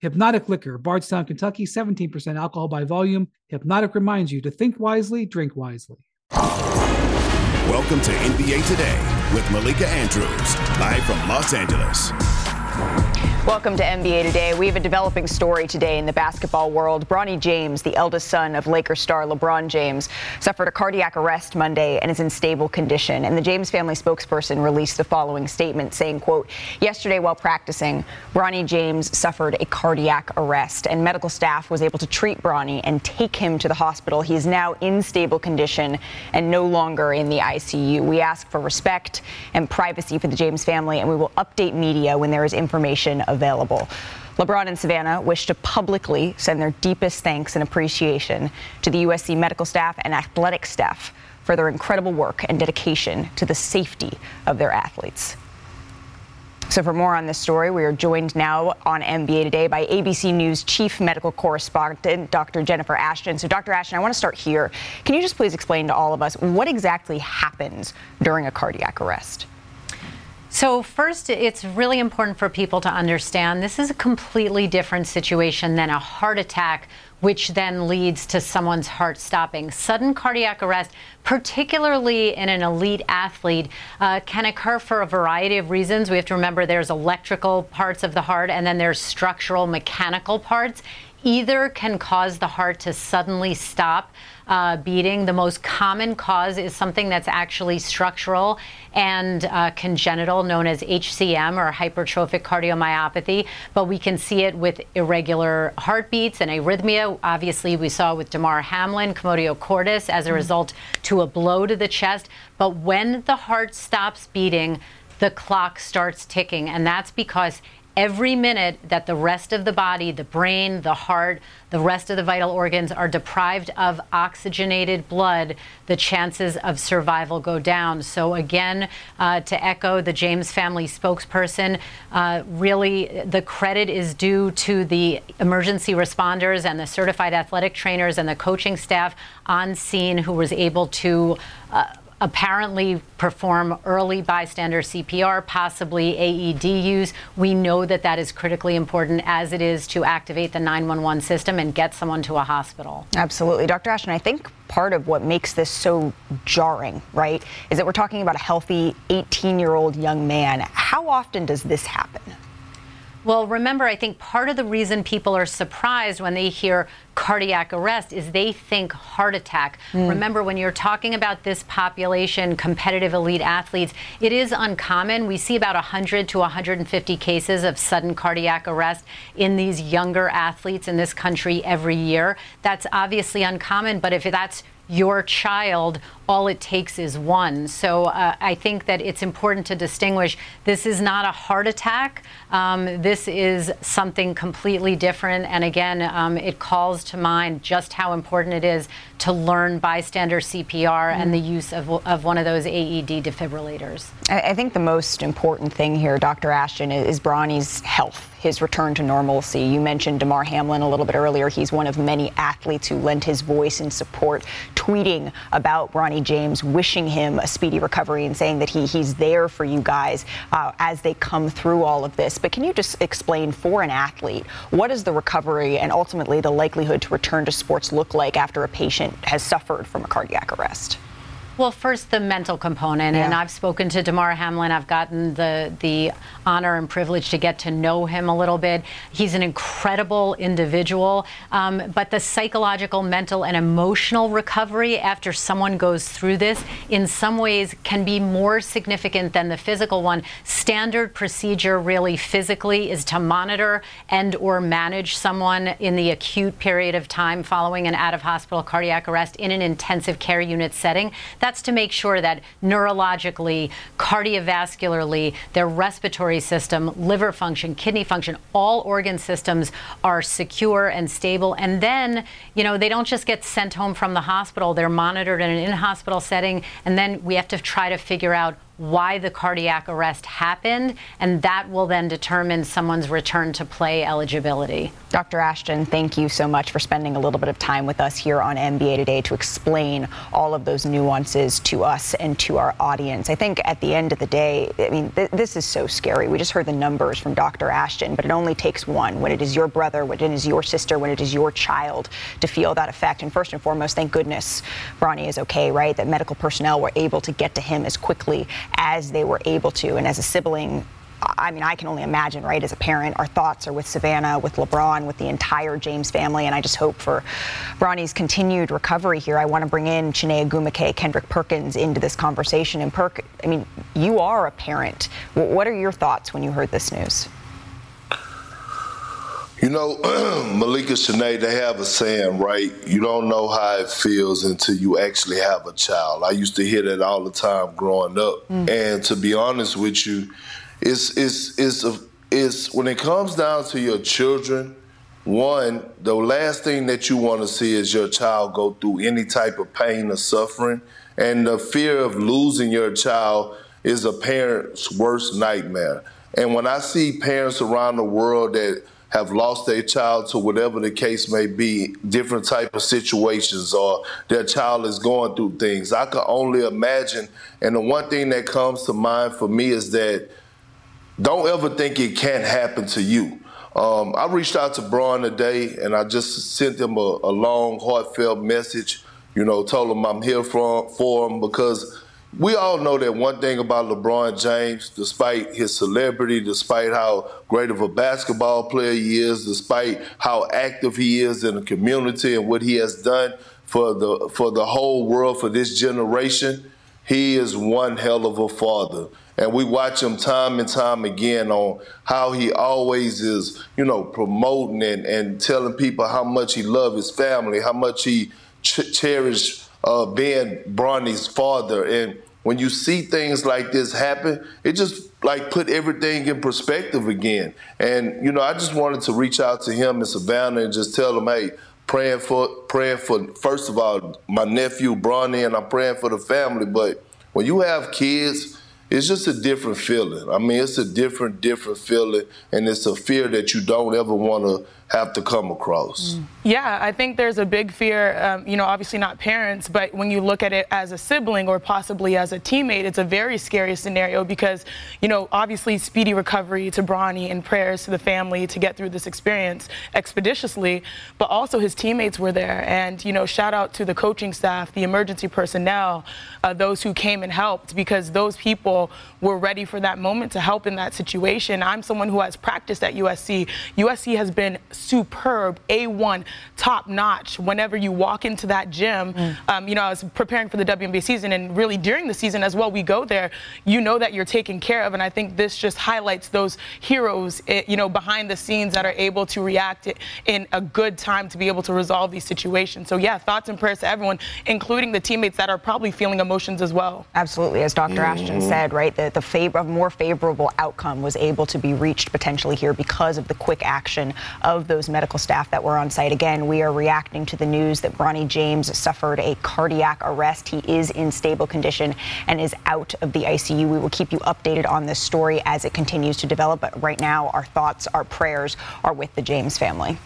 Hypnotic Liquor, Bardstown, Kentucky, 17% alcohol by volume. Hypnotic reminds you to think wisely, drink wisely. Welcome to NBA Today with Malika Andrews, live from Los Angeles. Welcome to NBA Today. We have a developing story today in the basketball world. Bronny James, the eldest son of Lakers star LeBron James, suffered a cardiac arrest Monday and is in stable condition. And the James family spokesperson released the following statement saying, quote, yesterday while practicing, Bronny James suffered a cardiac arrest and medical staff was able to treat Bronny and take him to the hospital. He is now in stable condition and no longer in the ICU. We ask for respect and privacy for the James family and we will update media when there is information available. LeBron and Savannah wish to publicly send their deepest thanks and appreciation to the USC medical staff and athletic staff for their incredible work and dedication to the safety of their athletes. So, for more on this story, we are joined now on NBA Today by ABC News chief medical correspondent, Dr. Jennifer Ashton. So, Dr. Ashton, I want to start here. Can you just please explain to all of us what exactly happens during a cardiac arrest? So, first, it's really important for people to understand this is a completely different situation than a heart attack, which then leads to someone's heart stopping. Sudden cardiac arrest, particularly in an elite athlete, uh, can occur for a variety of reasons. We have to remember there's electrical parts of the heart and then there's structural mechanical parts. Either can cause the heart to suddenly stop uh, beating. The most common cause is something that's actually structural and uh, congenital, known as HCM or hypertrophic cardiomyopathy. But we can see it with irregular heartbeats and arrhythmia. Obviously, we saw with Damar Hamlin, commotio cordis, as a mm. result to a blow to the chest. But when the heart stops beating, the clock starts ticking, and that's because every minute that the rest of the body, the brain, the heart, the rest of the vital organs are deprived of oxygenated blood, the chances of survival go down. So, again, uh, to echo the James family spokesperson, uh, really the credit is due to the emergency responders and the certified athletic trainers and the coaching staff on scene who was able to. Uh, apparently perform early bystander CPR, possibly AED use. We know that that is critically important as it is to activate the 911 system and get someone to a hospital. Absolutely. Dr. Ashton, I think part of what makes this so jarring, right, is that we're talking about a healthy 18 year old young man. How often does this happen? Well, remember, I think part of the reason people are surprised when they hear cardiac arrest is they think heart attack. Mm. Remember, when you're talking about this population, competitive elite athletes, it is uncommon. We see about 100 to 150 cases of sudden cardiac arrest in these younger athletes in this country every year. That's obviously uncommon, but if that's your child, all it takes is one. So uh, I think that it's important to distinguish this is not a heart attack. Um, this is something completely different. And again, um, it calls to mind just how important it is to learn bystander CPR mm. and the use of, of one of those AED defibrillators. I, I think the most important thing here, Dr. Ashton, is Bronny's health his return to normalcy. You mentioned Damar Hamlin a little bit earlier. He's one of many athletes who lent his voice in support, tweeting about James, wishing him a speedy recovery and saying that he, he's there for you guys uh, as they come through all of this. But can you just explain for an athlete what is the recovery and ultimately the likelihood to return to sports look like after a patient has suffered from a cardiac arrest? Well, first the mental component, yeah. and I've spoken to Damar Hamlin. I've gotten the the honor and privilege to get to know him a little bit. He's an incredible individual, um, but the psychological, mental, and emotional recovery after someone goes through this, in some ways, can be more significant than the physical one. Standard procedure, really, physically, is to monitor and or manage someone in the acute period of time following an out of hospital cardiac arrest in an intensive care unit setting. That That's to make sure that neurologically, cardiovascularly, their respiratory system, liver function, kidney function, all organ systems are secure and stable. And then, you know, they don't just get sent home from the hospital, they're monitored in an in hospital setting. And then we have to try to figure out why the cardiac arrest happened, and that will then determine someone's return to play eligibility. Dr. Ashton, thank you so much for spending a little bit of time with us here on NBA Today to explain all of those nuances to us and to our audience. I think at the end of the day, I mean, th- this is so scary. We just heard the numbers from Dr. Ashton, but it only takes one when it is your brother, when it is your sister, when it is your child to feel that effect. And first and foremost, thank goodness Bronny is okay, right? That medical personnel were able to get to him as quickly as they were able to. And as a sibling, I mean, I can only imagine, right? As a parent, our thoughts are with Savannah, with LeBron, with the entire James family, and I just hope for Bronny's continued recovery here. I want to bring in Chiney Ogwumike, Kendrick Perkins into this conversation. And Perk, I mean, you are a parent. What are your thoughts when you heard this news? You know, Malika Chiney, they have a saying, right? You don't know how it feels until you actually have a child. I used to hear that all the time growing up. Mm. And to be honest with you, it's it's it's a, it's when it comes down to your children, one, the last thing that you want to see is your child go through any type of pain or suffering. And the fear of losing your child is a parent's worst nightmare. And when I see parents around the world that have lost their child to whatever the case may be, different type of situations, or their child is going through things. I can only imagine. And the one thing that comes to mind for me is that don't ever think it can't happen to you. Um, I reached out to Braun today, and I just sent him a, a long, heartfelt message. You know, told him I'm here for, for him because we all know that one thing about LeBron James, despite his celebrity, despite how great of a basketball player he is, despite how active he is in the community and what he has done for the for the whole world, for this generation, he is one hell of a father. And we watch him time and time again on how he always is, you know, promoting and, and telling people how much he loves his family, how much he ch- cherishes uh, being Bronny's father. And when you see things like this happen, it just like put everything in perspective again. And you know, I just wanted to reach out to him and Savannah and just tell them, hey, praying for praying for first of all my nephew Bronny, and I'm praying for the family. But when you have kids it's just a different feeling. I mean, it's a different, different feeling, and it's a fear that you don't ever want to have to come across. Mm. Yeah, I think there's a big fear, um, you know, obviously not parents, but when you look at it as a sibling or possibly as a teammate, it's a very scary scenario because, you know, obviously speedy recovery to Bronny and prayers to the family to get through this experience expeditiously, but also his teammates were there. And, you know, shout out to the coaching staff, the emergency personnel, uh, those who came and helped because those people were ready for that moment to help in that situation. I'm someone who has practiced at USC. USC has been superb, A1, top notch. Whenever you walk into that gym, mm. um, you know, I was preparing for the WNBA season, and really during the season as well, we go there, you know that you're taken care of. And I think this just highlights those heroes, eh, you know, behind the scenes that are able to react in a good time to be able to resolve these situations. So, yeah, thoughts and prayers to everyone, including the teammates that are probably feeling emotions as well. Absolutely. As doctor mm-hmm. Ashton said, right, the, the favor, of more favorable outcome was able to be reached potentially here because of the quick action of those medical staff that were on site. Again, we are reacting to the news that Bronny James suffered a cardiac arrest. He is in stable condition and is out of the ICU. We will keep you updated on this story as it continues to develop. But right now, our thoughts, our prayers are with the James family.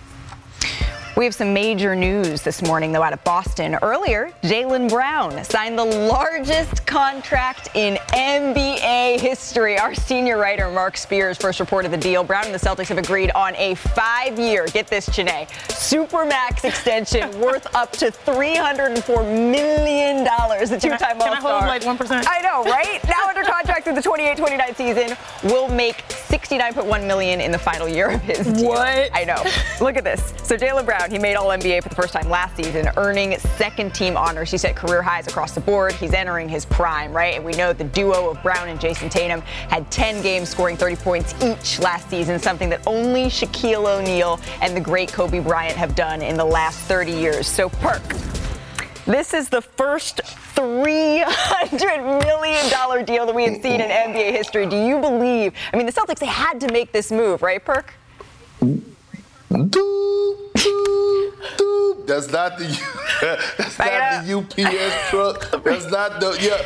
We have some major news this morning, though, out of Boston. Earlier, Jaylen Brown signed the largest contract in NBA history. Our senior writer, Marc Spears, first reported the deal. Brown and the Celtics have agreed on a five year, get this, Chiney, supermax extension worth up to $304 million. The two time All Star. like 1%? I know, right? now under contract through the 28 29 season, will make $69.1 million in the final year of his deal. What? I know. Look at this. So, Jaylen Brown he made All NBA for the first time last season, earning second team honors. He set career highs across the board. He's entering his prime, right? And we know the duo of Brown and Jayson Tatum had 10 games scoring 30 points each last season, something that only Shaquille O'Neal and the great Kobe Bryant have done in the last 30 years. So, Perk, this is the first $300 million deal that we have seen in NBA history. Do you believe? I mean, the Celtics, they had to make this move, right, Perk? Doop, doop, doop. That's not the that's not the UPS truck. That's not the yeah.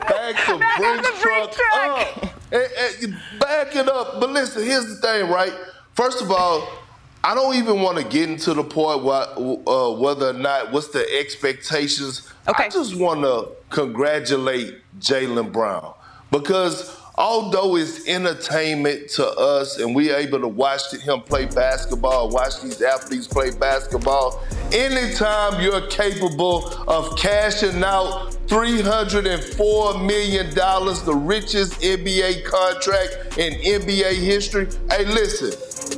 Back the Back up Brinks the Brinks truck truck. up. And- and back it up. But listen, here's the thing, right? First of all, I don't even want to get into the point why, uh, whether or not what's the expectations. Okay. I just want to congratulate Jaylen Brown because although it's entertainment to us and we're able to watch him play basketball, watch these athletes play basketball, anytime you're capable of cashing out $304 million, the richest NBA contract in NBA history, hey, listen,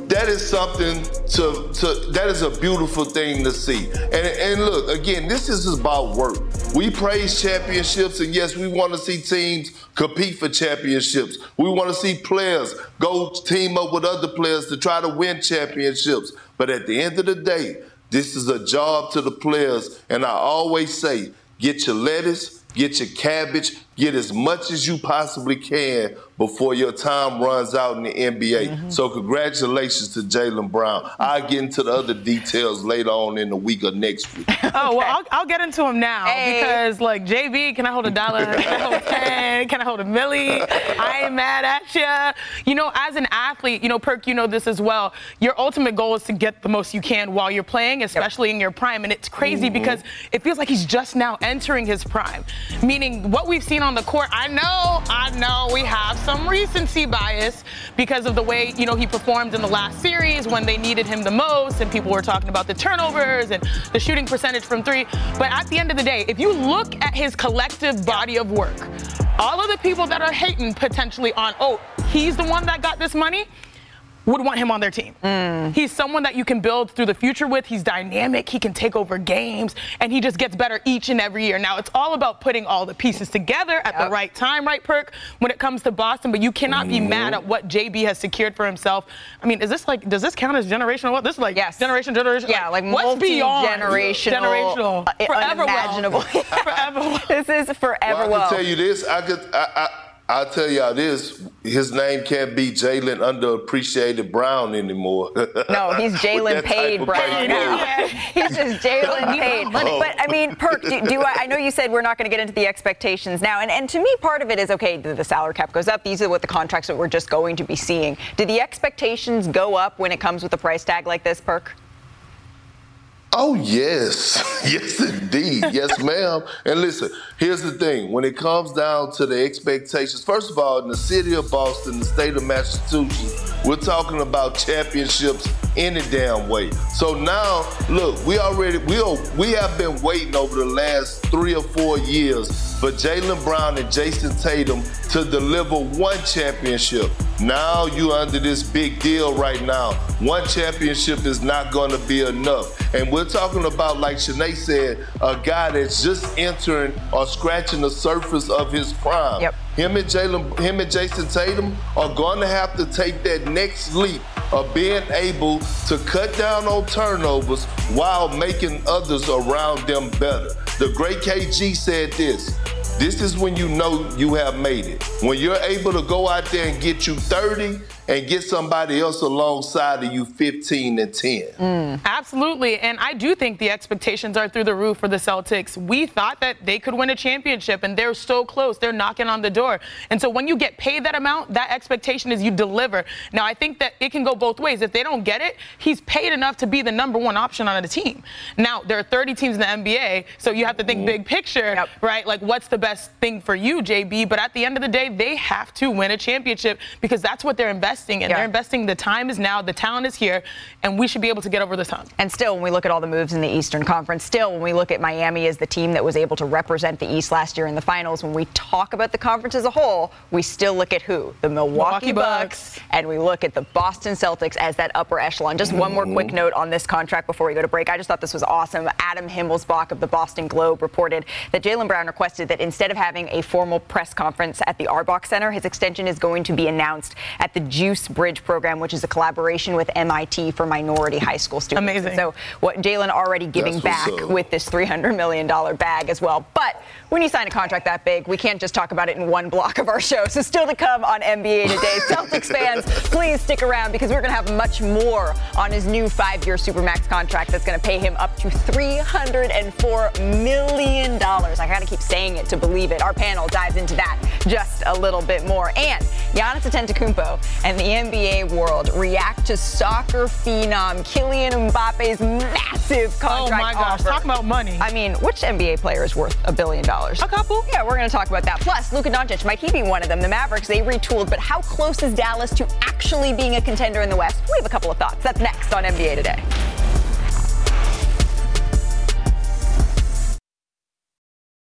that is something to, to that is a beautiful thing to see. And, and look, again, this is about work. We praise championships, and yes, we want to see teams compete for championships. We want to see players go team up with other players to try to win championships. But at the end of the day, this is a job to the players. And I always say, get your lettuce, get your cabbage, get as much as you possibly can before your time runs out in the NBA. Mm-hmm. So congratulations to Jaylen Brown. I'll get into the other details later on in the week or next week. Oh well, I'll, I'll get into him now Hey. because like JB, can I hold a dollar? Can I hold ten? Can I hold a milli? I ain't mad at you. You know, as an athlete, you know, Perk, you know this as well. Your ultimate goal is to get the most you can while you're playing, especially in your prime. And it's crazy mm-hmm. because it feels like he's just now entering his prime. Meaning, what we've seen on the court, I know, I know, we have some recency bias because of the way you know he performed in the last series when they needed him the most, and people were talking about the turnovers and the shooting percentage from three. But at the end of the day, if you look at his collective body of work, all of the people that are hating potentially on, oh, he's the one that got this money, would want him on their team. He's someone that you can build through the future with. He's dynamic. He can take over games, and he just gets better each and every year. Now, it's all about putting all the pieces together at the right time, right, Perk, when it comes to Boston. But you cannot be mad at what JB has secured for himself. I mean, is this like, does this count as generational? What this is like Yes. generation, generation? Yeah, like what's beyond multi-generational, generational, uh, forever unimaginable. well, forever well. This is forever Well, I well. can tell you this. I could. I, I, I'll tell y'all this. His name can't be Jaylen underappreciated Brown anymore. No, he's Jaylen paid Brown now. grade. He's just Jaylen paid. But I mean, Perk, do, do I, I know you said we're not going to get into the expectations now, and, and to me, part of it is okay. The, the salary cap goes up. These are what the contracts that we're just going to be seeing. Do the expectations go up when it comes with a price tag like this, Perk? Oh yes, yes indeed, yes ma'am. And listen, here's the thing: when it comes down to the expectations, first of all, in the city of Boston, the state of Massachusetts, we're talking about championships any damn way. So now, look, we already we are, we have been waiting over the last three or four years for Jaylen Brown and Jayson Tatum to deliver one championship. Now you under this big deal right now. One championship is not going to be enough. And we're talking about, like Chiney said, a guy that's just entering or scratching the surface of his prime. Yep. Him and Jaylen, him and Jayson Tatum are going to have to take that next leap of being able to cut down on turnovers while making others around them better. The great KG said this. This is when you know you have made it. When you're able to go out there and get you 30 and get somebody else alongside of you 15 and 10. Mm. Absolutely. And I do think the expectations are through the roof for the Celtics. We thought that they could win a championship, and they're so close. They're knocking on the door. And so when you get paid that amount, that expectation is you deliver. Now, I think that it can go both ways. If they don't get it, he's paid enough to be the number one option on the team. Now, there are 30 teams in the NBA, so you have to think big picture, Yep. right? Like, what's the best thing for you, JB? But at the end of the day, they have to win a championship because that's what they're investing in. Yeah. They're investing the time is now, the talent is here, and we should be able to get over this hump. And still, when we look at all the moves in the Eastern Conference, still, when we look at Miami as the team that was able to represent the East last year in the finals, when we talk about the conference as a whole, we still look at who? The Milwaukee Milwaukee Bucks, Bucks. and we look at the Boston Celtics as that upper echelon. Just one more quick mm-hmm. note on this contract before we go to break. I just thought this was awesome. Adam Himmelsbach of the Boston Globe reported that Jaylen Brown requested that in instead of having a formal press conference at the Auerbach Center, his extension is going to be announced at the Juice Bridge program, which is a collaboration with MIT for minority high school students. Amazing. So what Jaylen already giving back with this $300 million bag as well. But when you sign a contract that big, we can't just talk about it in one block of our show. So still to come on NBA Today. Celtics fans, please stick around because we're going to have much more on his new five-year Supermax contract that's going to pay him up to $304 million. I got to keep saying it to believe it. Our panel dives into that just a little bit more. And Giannis Antetokounmpo and the NBA world react to soccer phenom Kylian Mbappe's massive contract Oh my gosh, offer. talk about money. I mean, which NBA player is worth a billion dollars? A couple. Yeah, we're going to talk about that. Plus, Luka Doncic, might he be one of them? The Mavericks, they retooled, but how close is Dallas to actually being a contender in the West? We have a couple of thoughts. That's next on NBA Today.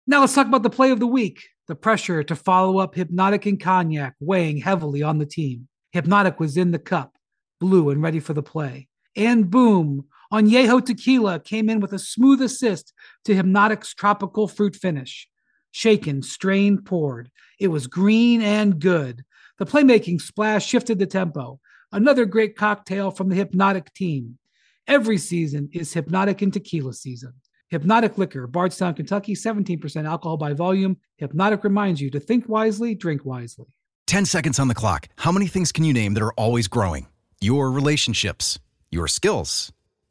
Now let's talk about the play of the week. The pressure to follow up Hypnotic and Cognac weighing heavily on the team. Hypnotic was in the cup, blue and ready for the play. And boom, Añejo Tequila came in with a smooth assist to Hypnotic's tropical fruit finish. Shaken, strained, poured. It was green and good. The playmaking splash shifted the tempo. Another great cocktail from the Hypnotic team. Every season is Hypnotic and Tequila season. Hypnotic Liquor, Bardstown, Kentucky, 17% alcohol by volume. Hypnotic reminds you to think wisely, drink wisely. 10 seconds on the clock. How many things can you name that are always growing? Your relationships, your skills,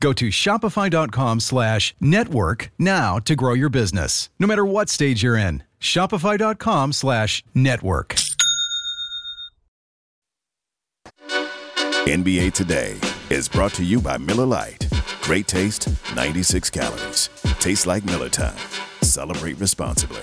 Go to shopify.com slash network now to grow your business, no matter what stage you're in. Shopify.com slash network. NBA Today is brought to you by Miller Lite. Great taste, 96 calories. Tastes like Miller time. Celebrate responsibly.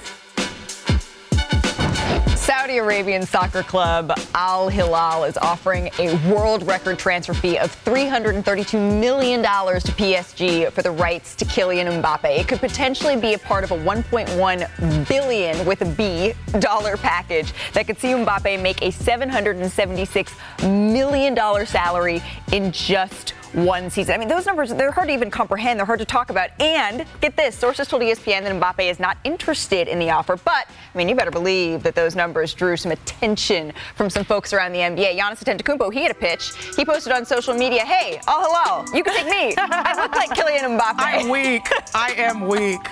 Saudi Arabian soccer club Al Hilal is offering a world record transfer fee of $332 million to PSG for the rights to Kylian Mbappe. It could potentially be a part of a $1.1 billion with a B dollar package that could see Mbappe make a $776 million salary in just one season. I mean, those numbers, they're hard to even comprehend. They're hard to talk about. And get this, sources told ESPN that Mbappe is not interested in the offer. But, I mean, you better believe that those numbers drew some attention from some folks around the NBA. Giannis Antetokounmpo, he had a pitch. He posted on social media, hey, Al Hilal, you can take me. I look like Kylian Mbappe. I'm weak. I am weak.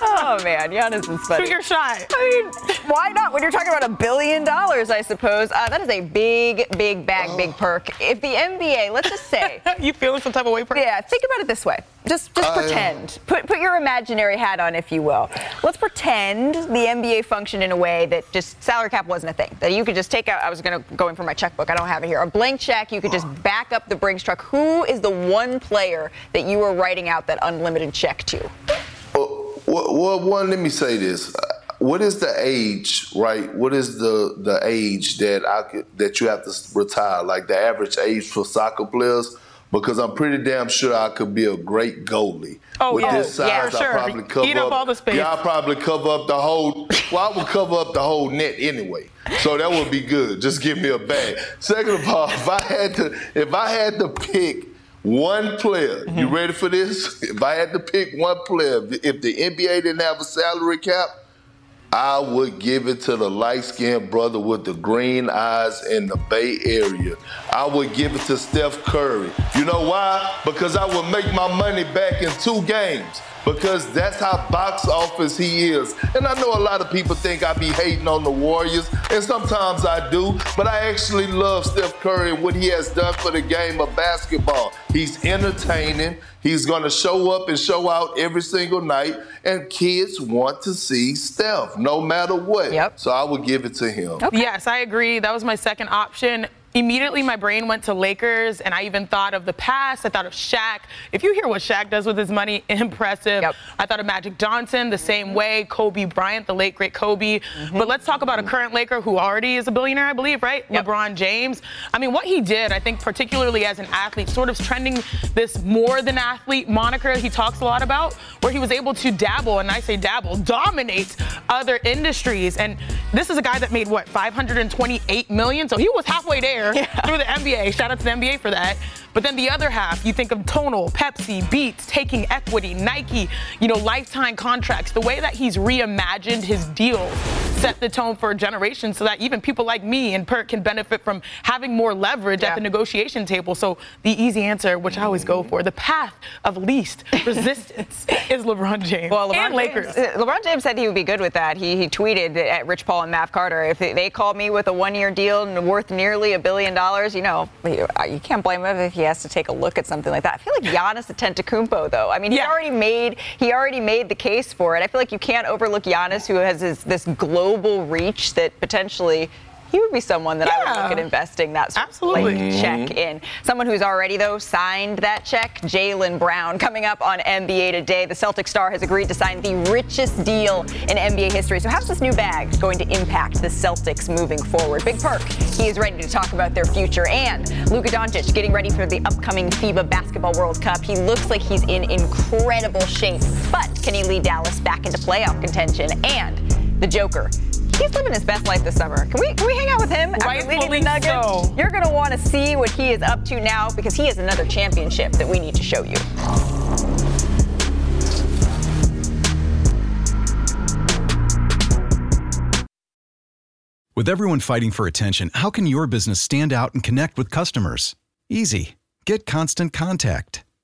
oh, man, Giannis is funny. Your shot. I mean, why not? When you're talking about a billion dollars, I suppose. Uh, that is a big, big bag, big perk. If the NBA, let's just say, you feeling some type of way? Per- yeah, think about it this way. Just, just uh, pretend. Put, put your imaginary hat on, if you will. Let's pretend the NBA functioned in a way that just salary cap wasn't a thing. That you could just take out. I was going to go in for my checkbook. I don't have it here. A blank check. You could just back up the Brinks truck. Who is the one player that you are writing out that unlimited check to? Well, well, one, let me say this. Uh, what is the age, right? What is the the age that I could that you have to retire? Like the average age for soccer players? Because I'm pretty damn sure I could be a great goalie. Oh, With yeah. this size, Yeah, for I sure. probably cover Eat up all the space. Yeah, I probably cover up the whole. Well, I would cover up the whole net anyway. So that would be good. Just give me a bag. Second of all, if I had to, if I had to pick one player, Mm-hmm. you ready for this? If I had to pick one player, if the NBA didn't have a salary cap, I would give it to the light skinned brother with the green eyes in the Bay Area. I would give it to Steph Curry. You know why? Because I would make my money back in two games. Because that's how box office he is. And I know a lot of people think I be hating on the Warriors, and sometimes I do, but I actually love Steph Curry and what he has done for the game of basketball. He's entertaining. He's going to show up and show out every single night, and kids want to see Steph no matter what. Yep. So I would give it to him. Yes, I agree. That was my second option. Immediately my brain went to Lakers, and I even thought of the past. I thought of Shaq. If you hear what Shaq does with his money, impressive. Yep. I thought of Magic Johnson the same way, Kobe Bryant, the late great Kobe. Mm-hmm. But let's talk about a current Laker who already is a billionaire, I believe, right? Yep. LeBron James. I mean, what he did, I think, particularly as an athlete, sort of trending this more than athlete moniker he talks a lot about, where he was able to dabble, and I say dabble, dominate other industries. And this is a guy that made what 528 million, so he was halfway there through the NBA. Shout out to the NBA for that. But then the other half, you think of Tonal, Pepsi, Beats, taking equity, Nike, you know, lifetime contracts. The way that he's reimagined his deals set the tone for a generation so that even people like me and Perk can benefit from having more leverage Yeah. at the negotiation table. So the easy answer, which I always go for, the path of least resistance is LeBron James Well, LeBron and Lakers. James, uh, LeBron James said he would be good with that. He, he tweeted at Rich Paul and Mav Carter, if they, called me with a one-year deal and worth nearly a billion dollars, you know, you, uh, you can't blame him if he has to take a look at something like that. I feel like Giannis Antetokounmpo, though. I mean, he Yeah. already made he already made the case for it. I feel like you can't overlook Giannis, who has this, this global reach that potentially. He would be someone that I would look at investing that sort of Absolutely. like, check in. Someone who's already, though, signed that check, Jaylen Brown. Coming up on NBA Today, the Celtic star has agreed to sign the richest deal in NBA history. So, how's this new bag going to impact the Celtics moving forward? Big Perk, he is ready to talk about their future. And Luka Doncic getting ready for the upcoming FIBA Basketball World Cup. He looks like he's in incredible shape. But can he lead Dallas back into playoff contention? And the Joker. He's living his best life this summer. Can we can we hang out with him after leading the Nuggets? so. You're going to want to see what he is up to now because he has another championship that we need to show you. With everyone fighting for attention, how can your business stand out and connect with customers? Easy. Get Constant Contact.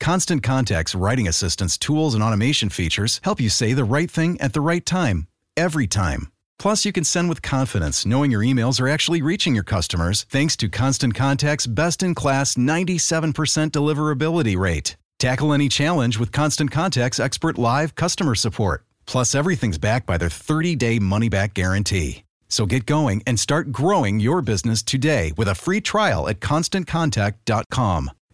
Constant Contact's writing assistance tools and automation features help you say the right thing at the right time, every time. Plus, you can send with confidence knowing your emails are actually reaching your customers thanks to Constant Contact's best in class 97% deliverability rate. Tackle any challenge with Constant Contact's expert live customer support. Plus, everything's backed by their 30 day money back guarantee. So get going and start growing your business today with a free trial at constantcontact.com.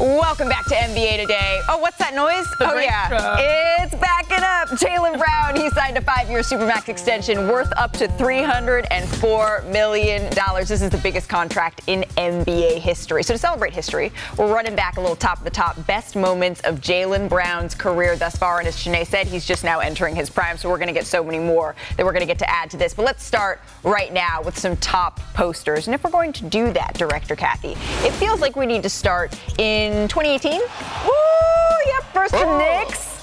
Welcome back to NBA Today. Oh, what's that noise? The oh, yeah. truck. It's backing up. Jaylen Brown, he signed a five year Supermax extension worth up to $304 million. This is the biggest contract in NBA history. So, to celebrate history, we're running back a little top of the top best moments of Jaylen Brown's career thus far. And as Chiney said, he's just now entering his prime. So, we're going to get so many more that we're going to get to add to this. But let's start right now with some top posters. And if we're going to do that, Director Kathy, it feels like we need to start in 2018. Woo! Yep, first Oh. Knicks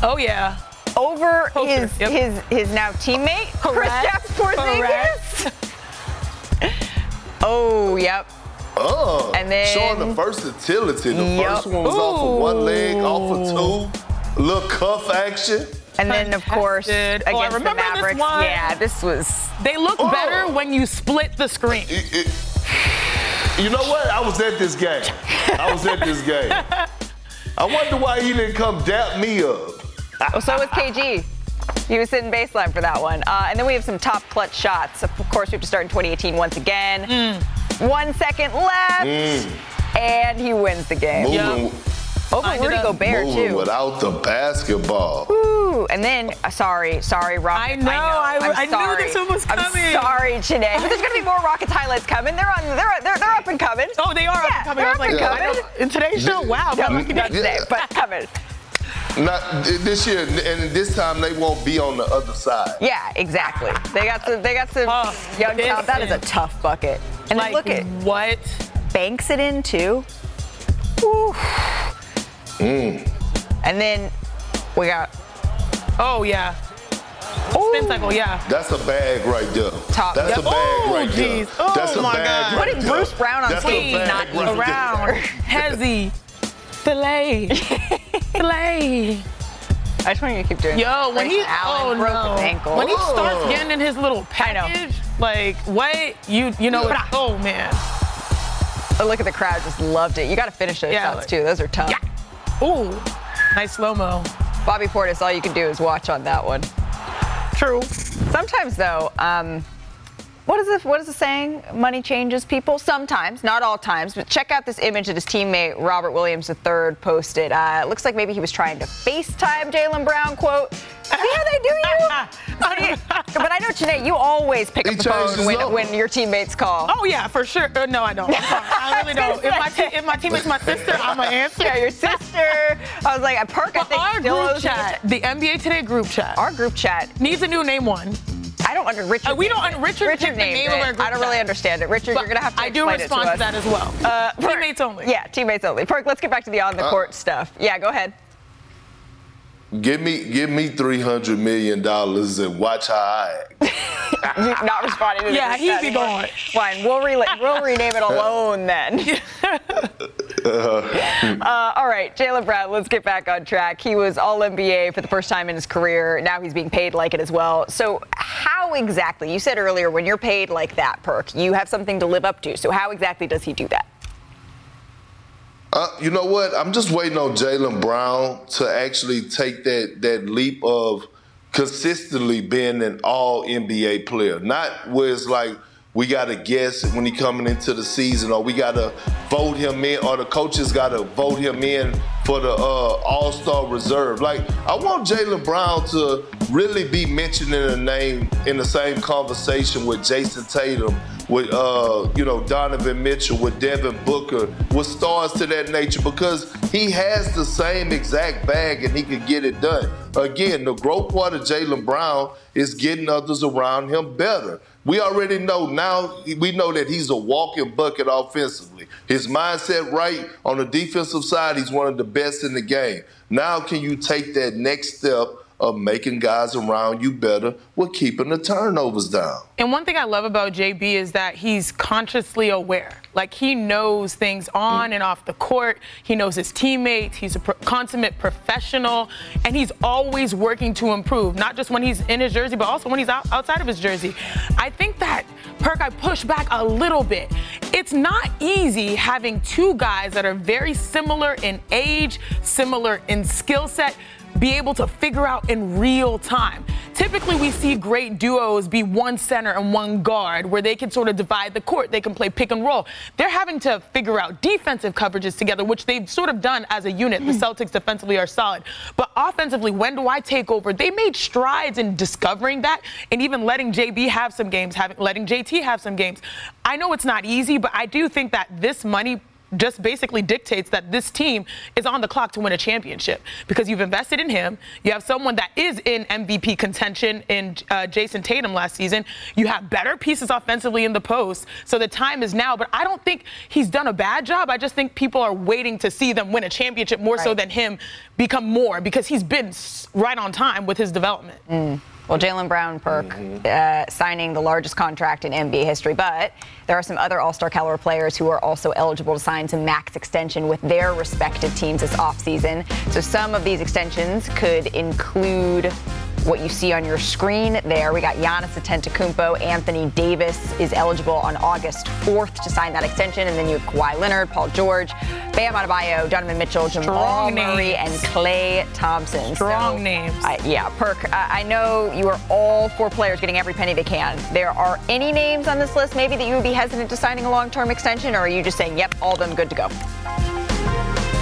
Oh yeah. Over Poster, his yep. his his now teammate Correct. Kristaps Porzingis. oh, yep. Oh, And then- showing the versatility. The Yup. first one was off of one leg, off of two. Little cuff action. And then of course against Oh, I the remember this Mavericks. one. Yeah, this was They look Oh. better when you split the screen. It- it- you know what? I was at this game. I was at this game. I wonder why he didn't come dap me up. Well, so was KG. He was sitting baseline for that one. Uh, and then we have some top clutch shots. Of course, we have to start in 2018 once again. One second left, and he wins the game. Moving, Oh, but Rudy Gobert Moving too. without the basketball. Ooh, and then uh, sorry, sorry, Rockets. I know, I- I'm I knew this one was coming. I'm sorry, Janae. But there's gonna be more Rockets highlights coming. They're on. They're they're, they're up and coming. Oh, they are yeah, up and coming. They're up and like, coming. in today's show, wow. No, but- not today, but coming. Not this year, and this time they won't be on the other side. Yeah, exactly. They got some. They got some Oh, young talent. That is a tough bucket. And like, look at what? banks it in too. Woo. Mm. And then we got Oh, yeah. Spin cycle, yeah. That's a bag right there. Top. That's Yep. a bag Oh, right there. Oh, That's a my bag God. right Putting there. Bruce Brown on That's stage not right Around. Hezzy. Filet. Filet. I just want you to keep doing. Yo, when he Grayson Allen oh broke no. his ankle. when he starts getting in his little package, like what you you know? Yeah. Oh man, Oh, look at the crowd, just loved it. You got to finish those Yeah, shots like- too. Those are tough. yeah. Ooh, nice slow mo. Bobby Portis, all you can do is watch on that one. True. Sometimes though, um, what is the what is the saying? Money changes people. Sometimes, not all times. But check out this image that his teammate Robert Williams III posted. Uh, it looks like maybe he was trying to FaceTime Jaylen Brown. Quote. See how they do you? See? but I know Janae, you always pick up He the phone when, when your teammates call. Oh yeah, for sure. Uh, no, I don't. I'm sorry. I really don't. If my te- if my teammate's my sister, I'm gonna answer. Yeah, your sister. I was like, a perk. I But think our still group chat, the NBA Today group chat, Our group chat. needs a new name one. I don't under Richard. Uh, we don't- it. Richard picked the named name of it. our group I don't really chat. understand it. Richard, But you're gonna have to I do explain respond it to, to, that as well. Uh, Perk- Teammates only. Yeah, teammates only. Perk, let's get back to the on the Uh, court stuff. Yeah, go ahead. Give me, give me three hundred million dollars and watch how I act. You not responding to the Yeah, group he chat be anymore. going. Fine, we'll, rela- we'll rename it alone then. Uh, all right, Jaylen Brown, let's get back on track. He was All NBA for the first time in his career. Now he's being paid like it as well. So, how exactly? You said earlier when you're paid like that, Perk, you have something to live up to. So, how exactly does he do that? Uh, you know what? I'm just waiting on Jaylen Brown to actually take that that leap of consistently being an All NBA player. Not where it's like we got to guess when he coming into the season, or we got to vote him in, or the coaches got to vote him in for the uh, All Star reserve. Like I want Jaylen Brown to really be mentioning a name in the same conversation with Jayson Tatum, with uh, you know Donovan Mitchell, with Devin Booker, with stars to that nature, because he has the same exact bag and he can get it done. Again, the growth part of Jaylen Brown is getting others around him better. We already know now, we know that he's a walking bucket offensively. His mindset right on the defensive side, he's one of the best in the game. Now, can you take that next step of making guys around you better with keeping the turnovers down? And one thing I love about JB is that he's consciously aware. Like he knows things on and off the court. He knows his teammates. He's a pro- consummate professional, and he's always working to improve. Not just when he's in his jersey, but also when he's out, outside of his jersey. I think that Perk, I push back a little bit. It's not easy having two guys that are very similar in age, similar in skill set be able to figure out in real time. Typically, we see great duos be one center and one guard where they can sort of divide the court. They can play pick and roll. They're having to figure out defensive coverages together, which they've sort of done as a unit. The hmm. Celtics defensively are solid. But offensively, when do I take over? They made strides in discovering that and even letting JB have some games, having letting JT have some games. I know it's not easy, but I do think that this money just basically dictates that this team is on the clock to win a championship because you've invested in him. You have someone that is in MVP contention in uh, Jayson Tatum last season. You have better pieces offensively in the post. So the time is now. But I don't think he's done a bad job. I just think people are waiting to see them win a championship more so than him become more because he's been right on time with his development. Well, Jaylen Brown perk uh, signing the largest contract in NBA history, but there are some other All Star caliber players who are also eligible to sign some max extension with their respective teams this offseason. So some of these extensions could include what you see on your screen there. We got Giannis Antetokounmpo, Anthony Davis is eligible on August 4th to sign that extension, and then you have Kawhi Leonard, Paul George, Bam Adebayo, Donovan Mitchell, Jamal Strong Murray, and. Klay Thompson. Strong names. I, yeah, Perk. I, I know you are all four players getting every penny they can. There are any names on this list maybe that you would be hesitant to signing a long-term extension, or are you just saying, yep, all of them good to go?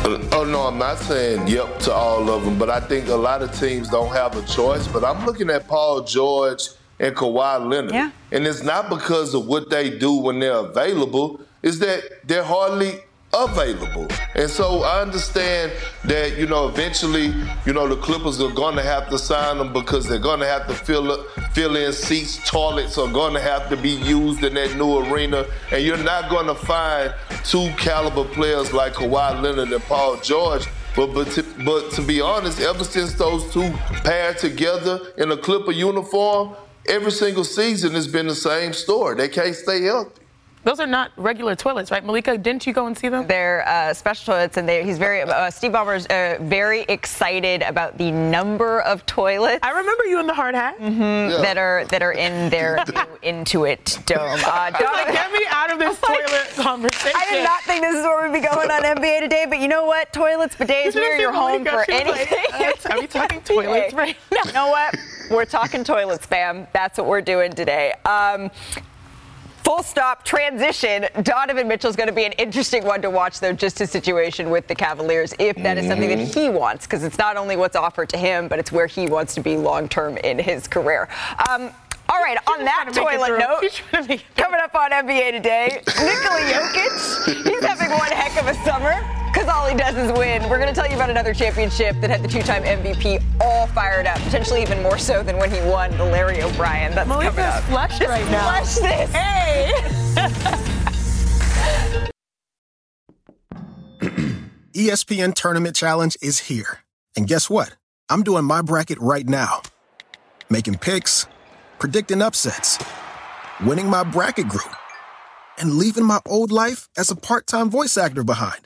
Oh no, I'm not saying yep to all of them, but I think a lot of teams don't have a choice. But I'm looking at Paul George and Kawhi Leonard, Yeah. and it's not because of what they do when they're available. Is that they're hardly available, and so I understand that you know eventually you know the Clippers are going to have to sign them because they're going to have to fill up, fill in seats, toilets are going to have to be used in that new arena, and you're not going to find two caliber players like Kawhi Leonard and Paul George. But but to, but to be honest, ever since those two paired together in a Clipper uniform, every single season has been the same story. They can't stay healthy. Those are not regular toilets, right? Malika, didn't you go and see them? They're uh, special toilets, and they, he's very uh, Steve Ballmer's uh, very excited about the number of toilets. I remember you in the hard hat. Mhm, that are that are in their new Intuit dome. Uh, It's like, get me out of this toilet conversation. I did not think this is where we'd be going on NBA today, but you know what? Toilets, bidets, You should we're your home for She was like, anything. "Uh, are we talking toilets right now?" You know what? We're talking toilets, fam. That's what we're doing today. Um, Full stop transition. Donovan Mitchell is going to be an interesting one to watch, though, just his situation with the Cavaliers, if that is something that he wants, because it's not only what's offered to him, but it's where he wants to be long term in his career. Um, all right, on that to toilet note, She's trying to make coming up on NBA today, Nikola Jokic. He's having one heck of a summer because all he does is win. We're going to tell you about another championship that had the two-time MVP all fired up, potentially even more so than when he won the Larry O'Brien. That's coming Malika's up. flushed Just right now. Flush this. Hey! ESPN Tournament Challenge is here. And guess what? I'm doing my bracket right now. Making picks, predicting upsets, winning my bracket group, and leaving my old life as a part time voice actor behind.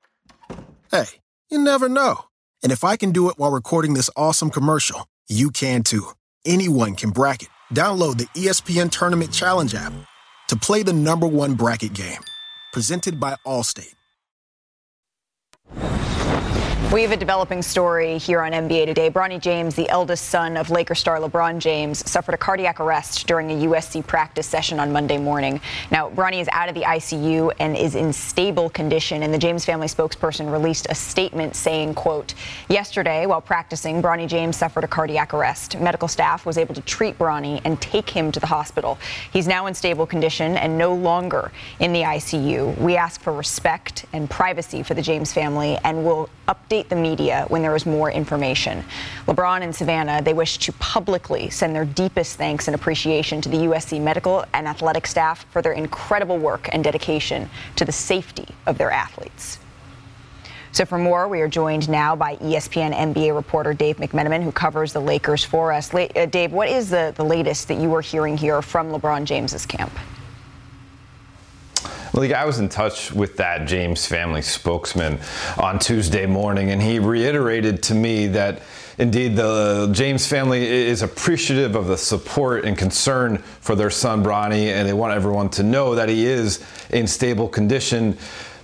Hey, you never know. And if I can do it while recording this awesome commercial, you can too. Anyone can bracket. Download the ESPN Tournament Challenge app to play the number one bracket game. Presented by Allstate. We have a developing story here on NBA today. Bronny James, the eldest son of Laker star LeBron James, suffered a cardiac arrest during a USC practice session on Monday morning. Now, Bronny is out of the ICU and is in stable condition, and the James family spokesperson released a statement saying, quote, Yesterday, while practicing, Bronny James suffered a cardiac arrest. Medical staff was able to treat Bronny and take him to the hospital. He's now in stable condition and no longer in the ICU. We ask for respect and privacy for the James family and will update the media when there is more information. LeBron and Savannah, they wish to publicly send their deepest thanks and appreciation to the USC medical and athletic staff for their incredible work and dedication to the safety of their athletes. So for more, we are joined now by ESPN NBA reporter Dave McMenamin, who covers the Lakers for us. Uh, Dave, what is the, the latest that you are hearing here from LeBron James's camp? Malik, I was in touch with that James family spokesman on Tuesday morning, and he reiterated to me that indeed the James family is appreciative of the support and concern for their son Bronny, and they want everyone to know that he is in stable condition.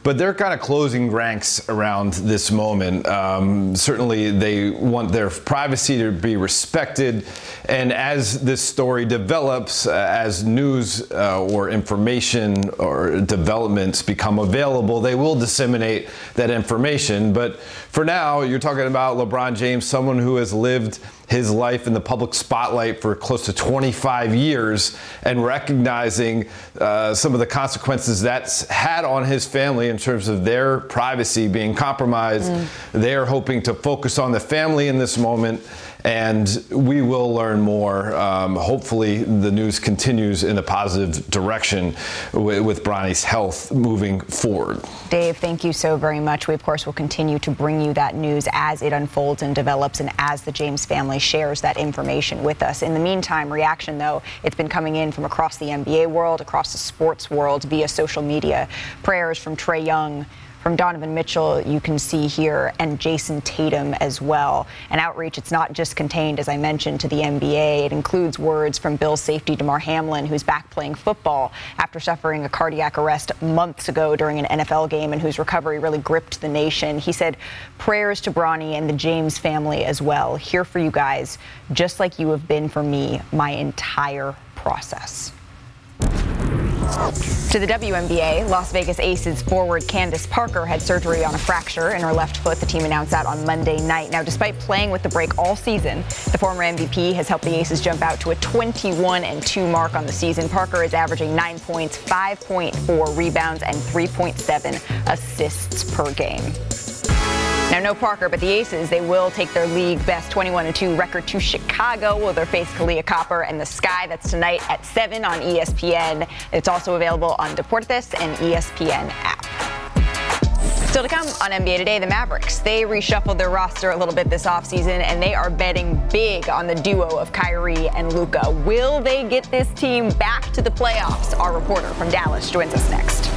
But they're kind of closing ranks around this moment. Um, certainly, they want their privacy to be respected. And as this story develops, uh, as news uh, or information or developments become available, they will disseminate that information. But for now, you're talking about LeBron James, someone who has lived his life in the public spotlight for close to 25 years and recognizing uh, some of the consequences that's had on his family in terms of their privacy being compromised. They're hoping to focus on the family in this moment. And we will learn more. Um, hopefully, the news continues in a positive direction with, with Bronny's health moving forward. Dave, thank you so very much. We, of course, will continue to bring you that news as it unfolds and develops and as the James family shares that information with us. In the meantime, reaction, though, it's been coming in from across the NBA world, across the sports world via social media. Prayers from Trey Young from Donovan Mitchell, you can see here, and Jayson Tatum as well. And outreach, it's not just contained, as I mentioned, to the NBA. It includes words from Bills safety Damar Hamlin, who's back playing football after suffering a cardiac arrest months ago during an NFL game and whose recovery really gripped the nation. He said, prayers to Bronny and the James family as well. Here for you guys, just like you have been for me my entire process. To the WNBA, Las Vegas Aces forward Candace Parker had surgery on a fracture in her left foot. The team announced that on Monday night. Now, despite playing with the break all season, the former MVP has helped the Aces jump out to a 21 and 2 mark on the season. Parker is averaging 9 points, 5.4 rebounds, and 3.7 assists per game. Now, no Parker, but the Aces, they will take their league best 21 2 record to Chicago, where they face Kahleah Copper and the Sky. That's tonight at 7 on ESPN. It's also available on Deportes and ESPN app. Still to come on NBA Today, the Mavericks. They reshuffled their roster a little bit this offseason, and they are betting big on the duo of Kyrie and Luka. Will they get this team back to the playoffs? Our reporter from Dallas joins us next.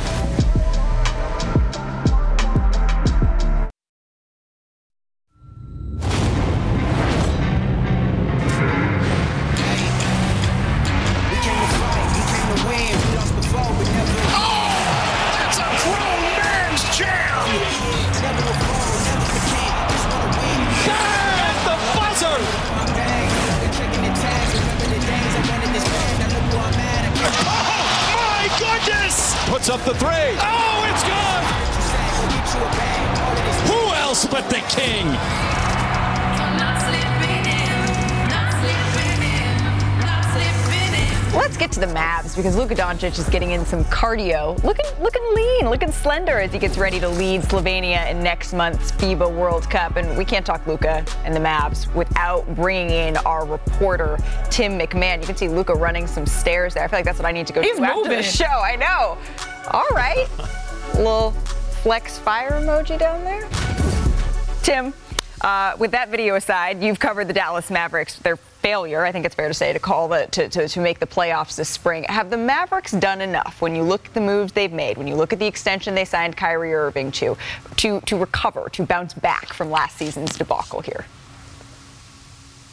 Doncic is getting in some cardio, looking looking lean, looking slender as he gets ready to lead Slovenia in next month's FIBA World Cup. And we can't talk Luka and the Mavs without bringing in our reporter Tim MacMahon. You can see Luka running some stairs there. I feel like that's what I need to go He's do after the show. I know. All right, little flex fire emoji down there. Tim, uh, with that video aside, you've covered the Dallas Mavericks, their failure, I think it's fair to say, to call the, to, to, to make the playoffs this spring. Have the Mavericks done enough when you look at the moves they've made, when you look at the extension they signed Kyrie Irving to, to, to recover, to bounce back from last season's debacle here?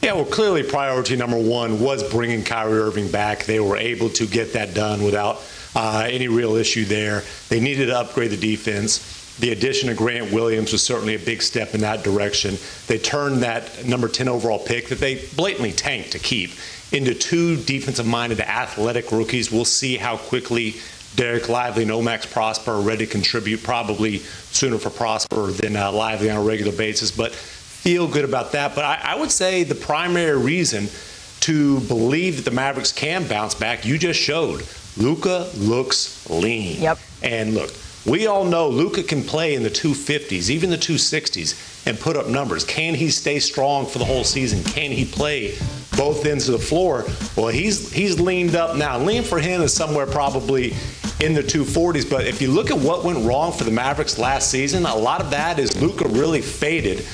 Yeah, well, clearly priority number one was bringing Kyrie Irving back. They were able to get that done without uh, any real issue there. They needed to upgrade the defense. The addition of Grant Williams was certainly a big step in that direction. They turned that number 10 overall pick that they blatantly tanked to keep into two defensive minded athletic rookies. We'll see how quickly Dereck Lively and O-Max Prosper are ready to contribute, probably sooner for Prosper than uh, Lively on a regular basis. But feel good about that. But I, I would say the primary reason to believe that the Mavericks can bounce back, you just showed. Luka looks lean. Yep. And look, we all know Luka can play in the 250s, even the 260s, and put up numbers. Can he stay strong for the whole season? Can he play both ends of the floor? Well, he's he's leaned up now. Lean for him is somewhere probably in the 240s. But if you look at what went wrong for the Mavericks last season, a lot of that is Luka really faded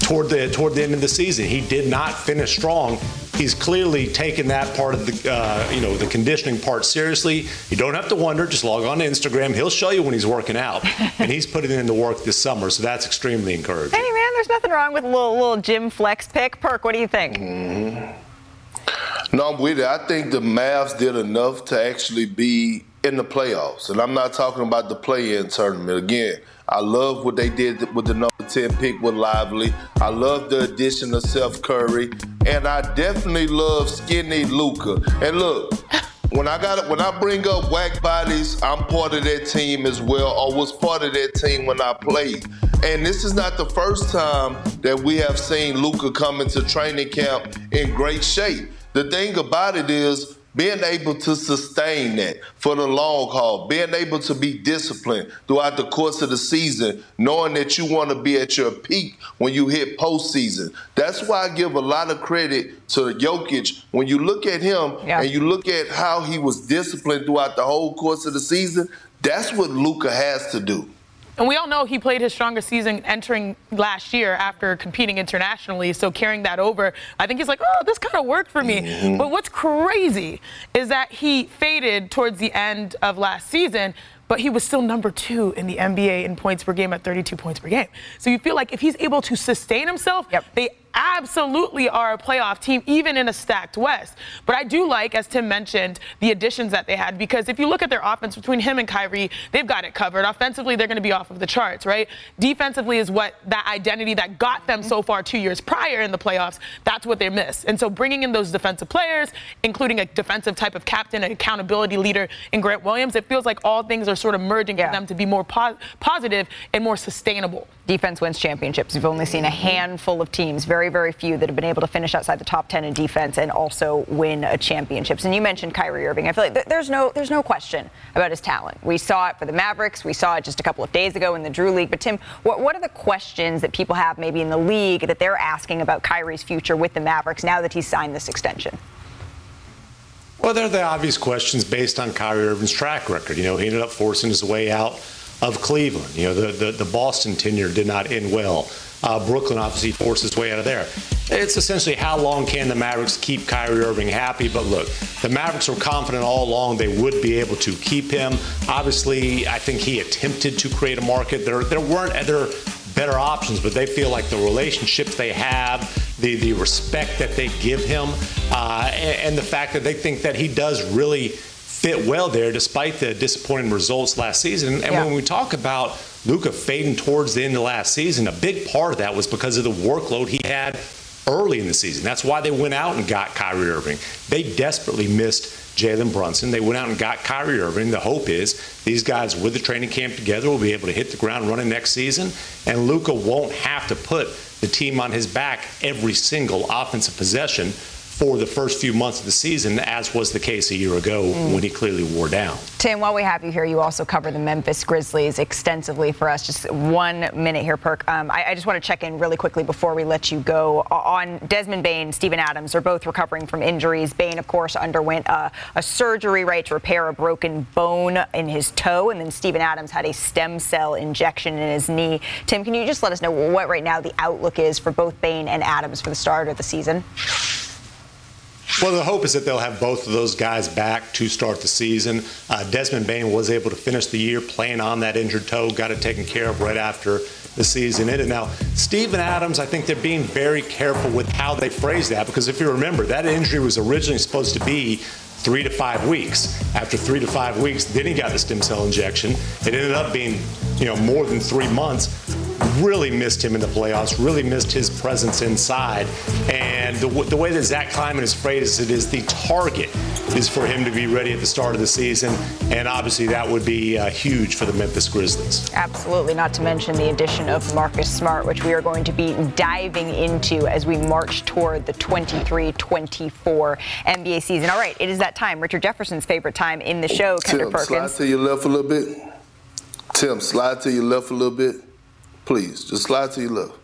toward the toward the end of the season. He did not finish strong. He's clearly taken that part of the uh, you know the conditioning part seriously. You don't have to wonder. Just log on to Instagram. He'll show you when he's working out, and he's putting in the work this summer. So that's extremely encouraging. Hey, man, there's nothing wrong with a little, little gym flex pick. Perk, what do you think? No, I'm with it. I think the Mavs did enough to actually be in the playoffs. And I'm not talking about the play-in tournament. Again, I love what they did with the number 10 pick with Lively. I love the addition of Seth Curry. And I definitely love skinny Luka. And look, when I got when I bring up whack bodies, I'm part of that team as well, or was part of that team when I played. And this is not the first time that we have seen Luka come into training camp in great shape. The thing about it is being able to sustain that for the long haul, being able to be disciplined throughout the course of the season, knowing that you want to be at your peak when you hit postseason. That's why I give a lot of credit to Jokic. When you look at him Yeah. and you look at how he was disciplined throughout the whole course of the season, that's what Luka has to do. And we all know he played his strongest season entering last year after competing internationally. So carrying that over, I think he's like, oh, this kind of worked for me. Mhm. But what's crazy is that he faded towards the end of last season. but he was still number two in the NBA in points per game at 32 points per game. So you feel like if he's able to sustain himself, yep. they absolutely are a playoff team, even in a stacked West. But I do like, as Tim mentioned, the additions that they had because if you look at their offense between him and Kyrie, they've got it covered. Offensively, they're going to be off of the charts, right? Defensively is what that identity that got them so far two years prior in the playoffs. That's what they miss. And so bringing in those defensive players, including a defensive type of captain, an accountability leader in Grant Williams, it feels like all things are sort of merging yeah. for them to be more po- positive and more sustainable. Defense wins championships. We've only seen a handful of teams, very, very few, that have been able to finish outside the top 10 in defense and also win a championships. And you mentioned Kyrie Irving. I feel like th- there's no there's no question about his talent. We saw it for the Mavericks. We saw it just a couple of days ago in the Drew League. But Tim, what, what are the questions that people have maybe in the league that they're asking about Kyrie's future with the Mavericks now that he's signed this extension? Well, they're the obvious questions based on Kyrie Irving's track record. You know, he ended up forcing his way out of Cleveland. You know, the, the, the Boston tenure did not end well. Uh, Brooklyn obviously forced his way out of there. It's essentially how long can the Mavericks keep Kyrie Irving happy? But look, the Mavericks were confident all along they would be able to keep him. Obviously, I think he attempted to create a market. There, there weren't other better options, but they feel like the relationships they have, the, the respect that they give him, uh, and, and the fact that they think that he does really fit well there despite the disappointing results last season. And yeah. when we talk about Luka fading towards the end of last season, a big part of that was because of the workload he had early in the season. That's why they went out and got Kyrie Irving. They desperately missed Jalen Brunson. They went out and got Kyrie Irving. The hope is these guys with the training camp together will be able to hit the ground running next season, and Luka won't have to put the team on his back every single offensive possession for the first few months of the season, as was the case a year ago mm. when he clearly wore down. Tim, while we have you here, you also cover the Memphis Grizzlies extensively for us. Just one minute here, Perk. Um, I, I, just want to check in really quickly before we let you go on Desmond Bane, Steven Adams are both recovering from injuries. Bane, of course, underwent a, a surgery, right, to repair a broken bone in his toe, and then Steven Adams had a stem cell injection in his knee. Tim, can you just let us know what right now the outlook is for both Bane and Adams for the start of the season? Well, the hope is that they'll have both of those guys back to start the season. Uh, Desmond Bane was able to finish the year playing on that injured toe, got it taken care of right after the season ended. Now, Steven Adams, I think they're being very careful with how they phrase that because if you remember, that injury was originally supposed to be three to five weeks. After three to five weeks, then he got the stem cell injection. It ended up being, you know, more than three months really missed him in the playoffs, really missed his presence inside. And the, the way that Zach Kleiman has phrased it is the target is for him to be ready at the start of the season. And obviously, that would be uh, huge for the Memphis Grizzlies. Absolutely, not to mention the addition of Marcus Smart, which we are going to be diving into as we march toward the 23 24 NBA season. All right, it is that time, Richard Jefferson's favorite time in the show, Kendrick Tim, Perkins. Slide to your left a little bit. Tim, slide to your left a little bit. Please, just slide to your left.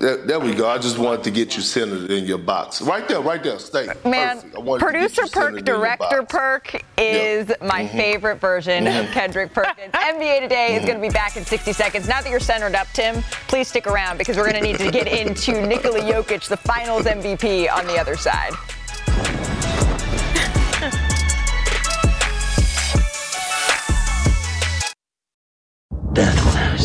There, there, we go. I just wanted to get you centered in your box. Right there, right there. Stay. Man, producer Perk, director Perk is yep. my mm-hmm. favorite version mm-hmm. of Kendrick Perkins. NBA Today mm-hmm. is going to be back in 60 seconds. Now that you're centered up, Tim, please stick around because we're going to need to get into Nikola Jokic, the finals MVP, on the other side. Death is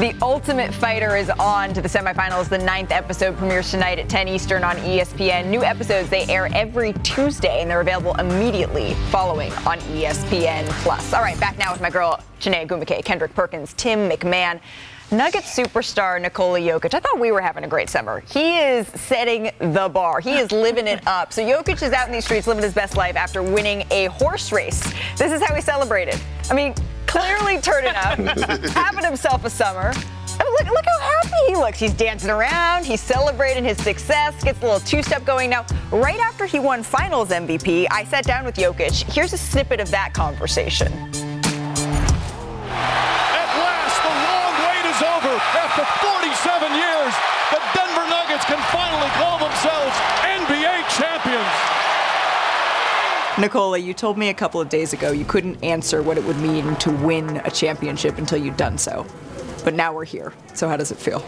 The Ultimate Fighter is on to the semifinals. The ninth episode premieres tonight at 10 Eastern on ESPN. New episodes they air every Tuesday, and they're available immediately following on ESPN Plus. All right, back now with my girl Chiney Ogwumike, Kendrick Perkins, Tim MacMahon. Nugget superstar Nikola Jokic. I thought we were having a great summer. He is setting the bar. He is living it up. So Jokic is out in these streets living his best life after winning a horse race. This is how he celebrated. I mean, clearly turning up, having himself a summer. Look, look how happy he he looks. He's dancing around. He's celebrating his success. Gets a little two-step going now. Right after he won Finals MVP, I sat down with Jokic. Here's a snippet of that conversation. At last, the long wait is over. After 47 years, the Denver Nuggets can finally call themselves NBA champions. Nikola, you told me a couple of days ago you couldn't answer what it would mean to win a championship until you'd done so. But now we're here. So how does it feel?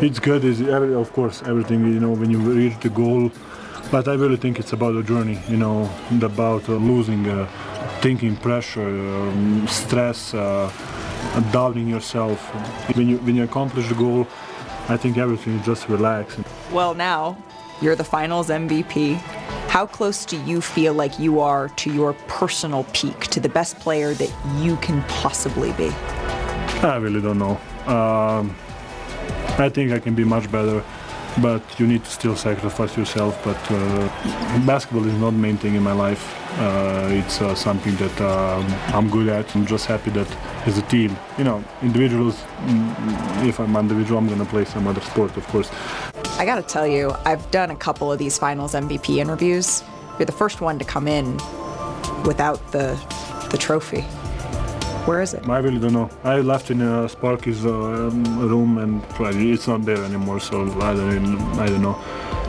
It's good. It's every, of course everything you know when you reach the goal, but I really think it's about the journey. You know, about uh, losing, uh, thinking, pressure, um, stress, uh, doubting yourself. When you when you accomplish the goal, I think everything is just relax. Well, now you're the finals MVP. How close do you feel like you are to your personal peak, to the best player that you can possibly be? I really don't know. Um, I think I can be much better, but you need to still sacrifice yourself. But uh, basketball is not main thing in my life. Uh, it's uh, something that um, I'm good at. I'm just happy that as a team, you know, individuals. mm, If I'm individual, I'm gonna play some other sport, of course. I gotta tell you, I've done a couple of these finals MVP interviews. You're the first one to come in without the the trophy. Where is it? I really don't know. I left in uh, Sparky's uh, um, room and probably it's not there anymore, so I don't, I don't know.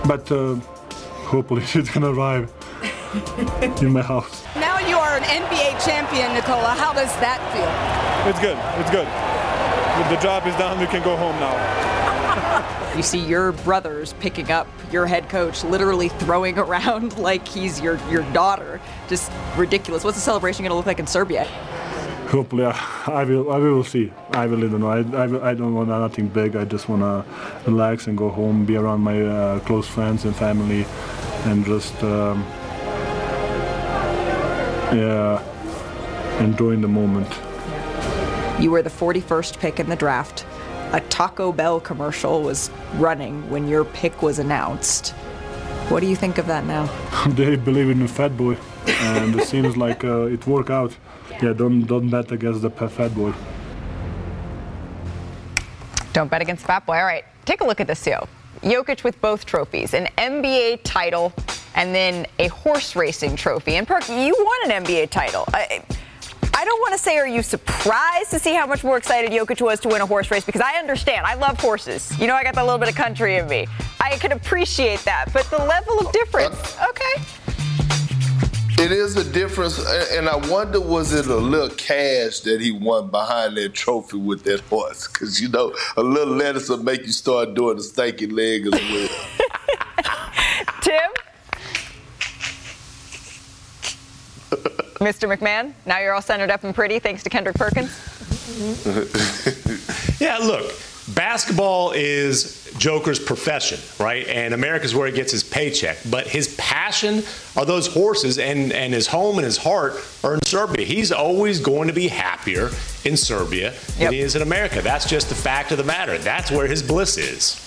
But uh, hopefully it's gonna arrive in my house. Now you are an NBA champion, Nikola. How does that feel? It's good. It's good. The job is done. We can go home now. You see your brothers picking up your head coach, literally throwing around like he's your, your daughter. Just ridiculous. What's the celebration going to look like in Serbia? Hopefully, I, I will. I will see. I really don't know. I, I, I don't want nothing big. I just want to relax and go home, be around my uh, close friends and family, and just um, yeah, enjoying the moment. You were the 41st pick in the draft. A Taco Bell commercial was running when your pick was announced. What do you think of that now? they believe in the fat boy, and it seems like uh, it worked out. Yeah, don't don't bet against the pa- fat boy. Don't bet against Fat Boy. All right, take a look at this, Theo. Jokic with both trophies, an NBA title and then a horse racing trophy. And Perk, you won an NBA title. I, I don't want to say, are you surprised to see how much more excited Jokic was to win a horse race? Because I understand. I love horses. You know, I got that little bit of country in me. I can appreciate that. But the level of difference, okay. It is a difference, and I wonder was it a little cash that he won behind that trophy with that horse? Because you know, a little lettuce will make you start doing the stanky leg as well. Tim? Mr. MacMahon, now you're all centered up and pretty thanks to Kendrick Perkins. yeah, look, basketball is Joker's profession, right? And America's where he gets his paycheck. But his passion are those horses, and, and his home and his heart are in Serbia. He's always going to be happier in Serbia than he is in America. That's just the fact of the matter. That's where his bliss is.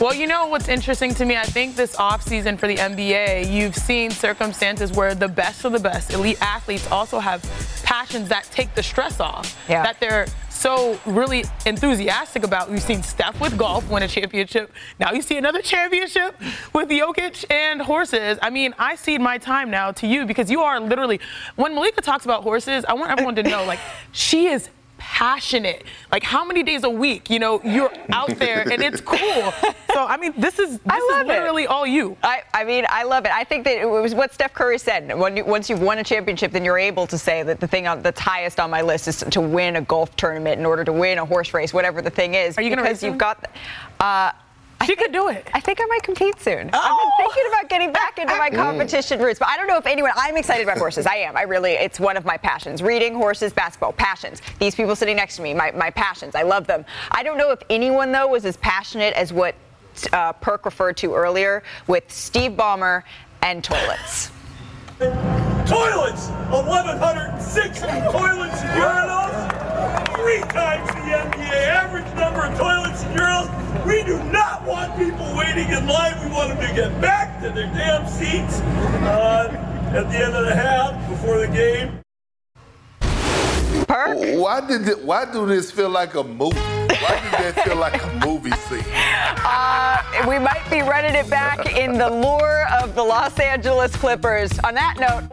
Well, you know what's interesting to me? I think this offseason for the NBA, you've seen circumstances where the best of the best elite athletes also have passions that take the stress off. Yeah. That they're so really enthusiastic about. We've seen Steph with golf win a championship. Now you see another championship with Jokic and horses. I mean, I cede my time now to you because you are literally, when Malika talks about horses, I want everyone to know, like, she is passionate. Like how many days a week, you know, you're out there and it's cool. So I mean, this is this I love is literally it. all you. I, I mean, I love it. I think that it was what Steph Curry said. When you, once you've won a championship, then you're able to say that the thing on, that's highest on my list is to win a golf tournament in order to win a horse race, whatever the thing is. Are you gonna because race you've soon? got. Uh, she could do it. I think I might compete soon. I've been thinking about getting back into my competition roots, but I don't know if anyone. I'm excited about horses. I am. I really. It's one of my passions. Reading, horses, basketball, passions. These people sitting next to me, my, my passions. I love them. I don't know if anyone though was as passionate as what uh, Perk referred to earlier with Steve Ballmer and toilets. Toilets! 1,160 toilets and urinals! Three times the NBA average number of toilets and urinals. We do not want people waiting in line. We want them to get back to their damn seats uh, at the end of the half before the game. Why did it, why do this feel like a movie? Why does that feel like a movie scene? Uh, we might be running it back in the lure of the Los Angeles Clippers. On that note,